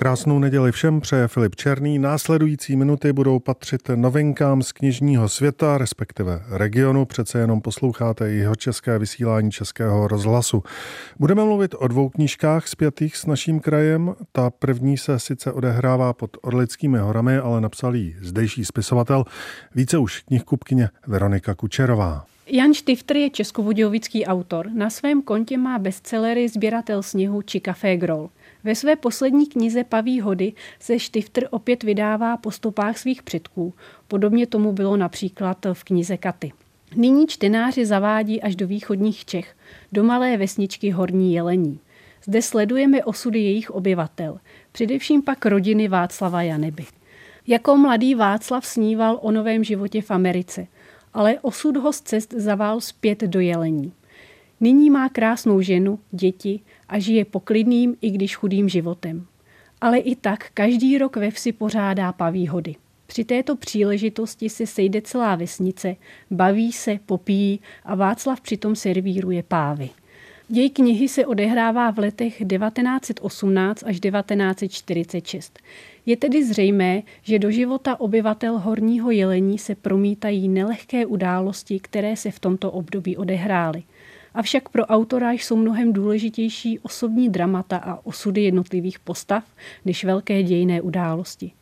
Krásnou neděli všem přeje Filip Černý. Následující minuty budou patřit novinkám z knižního světa, respektive regionu. Přece jenom posloucháte jeho české vysílání Českého rozhlasu. Budeme mluvit o dvou knížkách zpětých s naším krajem. Ta první se sice odehrává pod Orlickými horami, ale napsal ji zdejší spisovatel, více už knihkupkyně Veronika Kučerová. Jan Štifter je českobudějovický autor. Na svém kontě má bestsellery Sběratel sněhu či Café Groll. Ve své poslední knize Paví hody se Štifter opět vydává po stopách svých předků. Podobně tomu bylo například v knize Katy. Nyní čtenáři zavádí až do východních Čech, do malé vesničky Horní Jelení. Zde sledujeme osudy jejich obyvatel, především pak rodiny Václava Janeby. Jako mladý Václav sníval o novém životě v Americe, ale osud ho z cest zavál zpět do Jelení. Nyní má krásnou ženu, děti a žije poklidným, i když chudým životem. Ale i tak každý rok ve vsi pořádá paví hody. Při této příležitosti se sejde celá vesnice, baví se, popíjí a Václav přitom servíruje pávy. Její knihy se odehrává v letech 1918 až 1946. Je tedy zřejmé, že do života obyvatel Horního Jelení se promítají nelehké události, které se v tomto období odehrály. Avšak pro autora jsou mnohem důležitější osobní dramata a osudy jednotlivých postav než velké dějné události.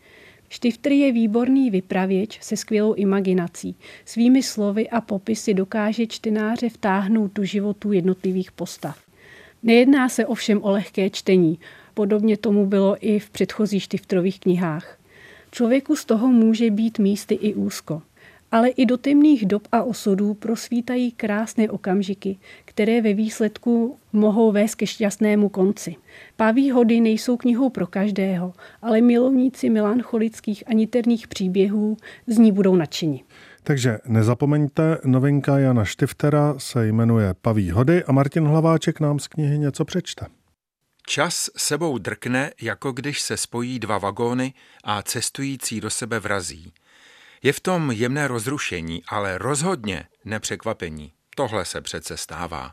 Štifter je výborný vypravěč se skvělou imaginací. Svými slovy a popisy dokáže čtenáře vtáhnout do životů jednotlivých postav. Nejedná se ovšem o lehké čtení, podobně tomu bylo i v předchozích Štifterových knihách. Člověku z toho může být místy i úzko ale i do temných dob a osudů prosvítají krásné okamžiky, které ve výsledku mohou vést ke šťastnému konci. Paví hody nejsou knihou pro každého, ale milovníci melancholických a niterných příběhů z ní budou nadšeni. Takže nezapomeňte, novinka Jana Štiftera se jmenuje Paví hody a Martin Hlaváček nám z knihy něco přečte. Čas sebou drkne, jako když se spojí dva vagóny a cestující do sebe vrazí – je v tom jemné rozrušení, ale rozhodně nepřekvapení. Tohle se přece stává.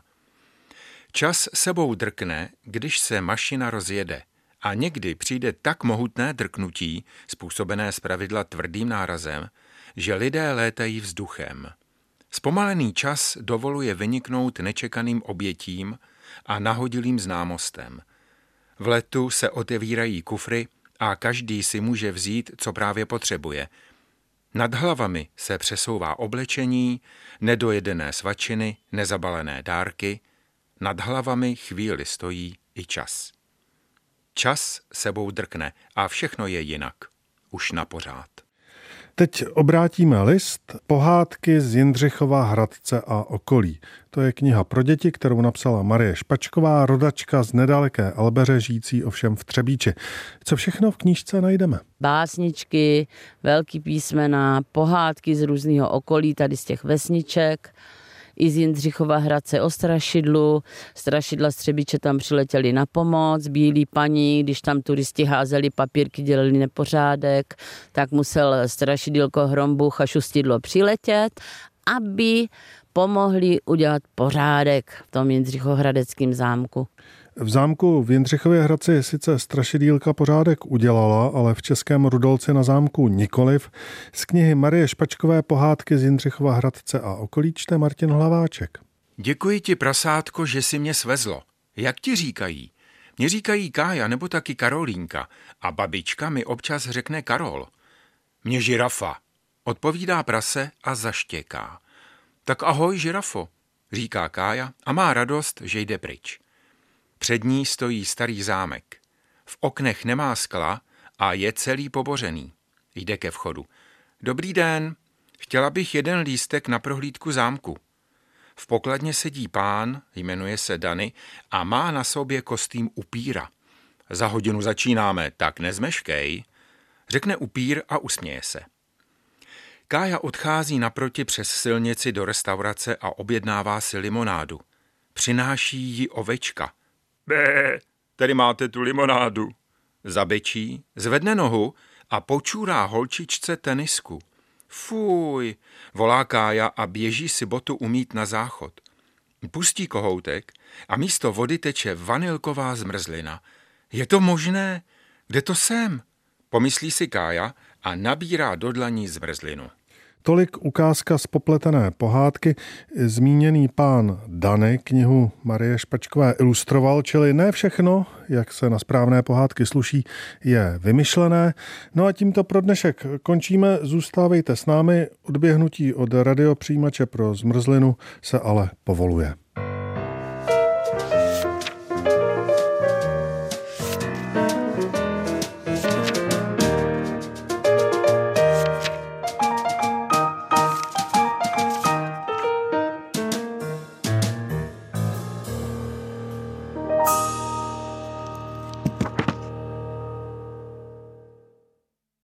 Čas sebou drkne, když se mašina rozjede a někdy přijde tak mohutné drknutí, způsobené zpravidla tvrdým nárazem, že lidé létají vzduchem. Zpomalený čas dovoluje vyniknout nečekaným obětím a nahodilým známostem. V letu se otevírají kufry a každý si může vzít, co právě potřebuje – nad hlavami se přesouvá oblečení, nedojedené svačiny, nezabalené dárky, nad hlavami chvíli stojí i čas. Čas sebou drkne a všechno je jinak. Už na pořád. Teď obrátíme list Pohádky z Jindřichova Hradce a okolí. To je kniha pro děti, kterou napsala Marie Špačková, rodačka z nedaleké Albeře, žijící ovšem v Třebíči. Co všechno v knížce najdeme? Básničky, velký písmena, pohádky z různého okolí, tady z těch vesniček i z Jindřichova Hradce o strašidlu. Strašidla Střebiče tam přiletěli na pomoc, bílí paní, když tam turisti házeli papírky, dělali nepořádek, tak musel strašidilko Hrombuch a Šustidlo přiletět, aby pomohli udělat pořádek v tom Jindřichohradeckém zámku. V zámku v Jindřichově Hradci sice strašidílka pořádek udělala, ale v Českém Rudolci na zámku nikoliv. Z knihy Marie Špačkové pohádky z Jindřichova Hradce a okolí čte Martin Hlaváček. Děkuji ti, prasátko, že si mě svezlo. Jak ti říkají? Mě říkají Kája nebo taky Karolínka a babička mi občas řekne Karol. Mě žirafa, odpovídá prase a zaštěká. Tak ahoj, žirafo, říká Kája a má radost, že jde pryč. Před ní stojí starý zámek. V oknech nemá skla a je celý pobořený. Jde ke vchodu. Dobrý den, chtěla bych jeden lístek na prohlídku zámku. V pokladně sedí pán, jmenuje se Dany a má na sobě kostým upíra. Za hodinu začínáme, tak nezmeškej, řekne upír a usměje se. Kája odchází naproti přes silnici do restaurace a objednává si limonádu. Přináší ji ovečka – Bé, tady máte tu limonádu. Zabečí, zvedne nohu a počůrá holčičce tenisku. Fuj, volá Kája a běží si botu umít na záchod. Pustí kohoutek a místo vody teče vanilková zmrzlina. Je to možné? Kde to jsem? Pomyslí si Kája a nabírá do dlaní zmrzlinu. Tolik ukázka z popletené pohádky. Zmíněný pán Dany knihu Marie Špačkové ilustroval, čili ne všechno, jak se na správné pohádky sluší, je vymyšlené. No a tímto pro dnešek končíme. Zůstávejte s námi. Odběhnutí od radiopřijímače pro zmrzlinu se ale povoluje.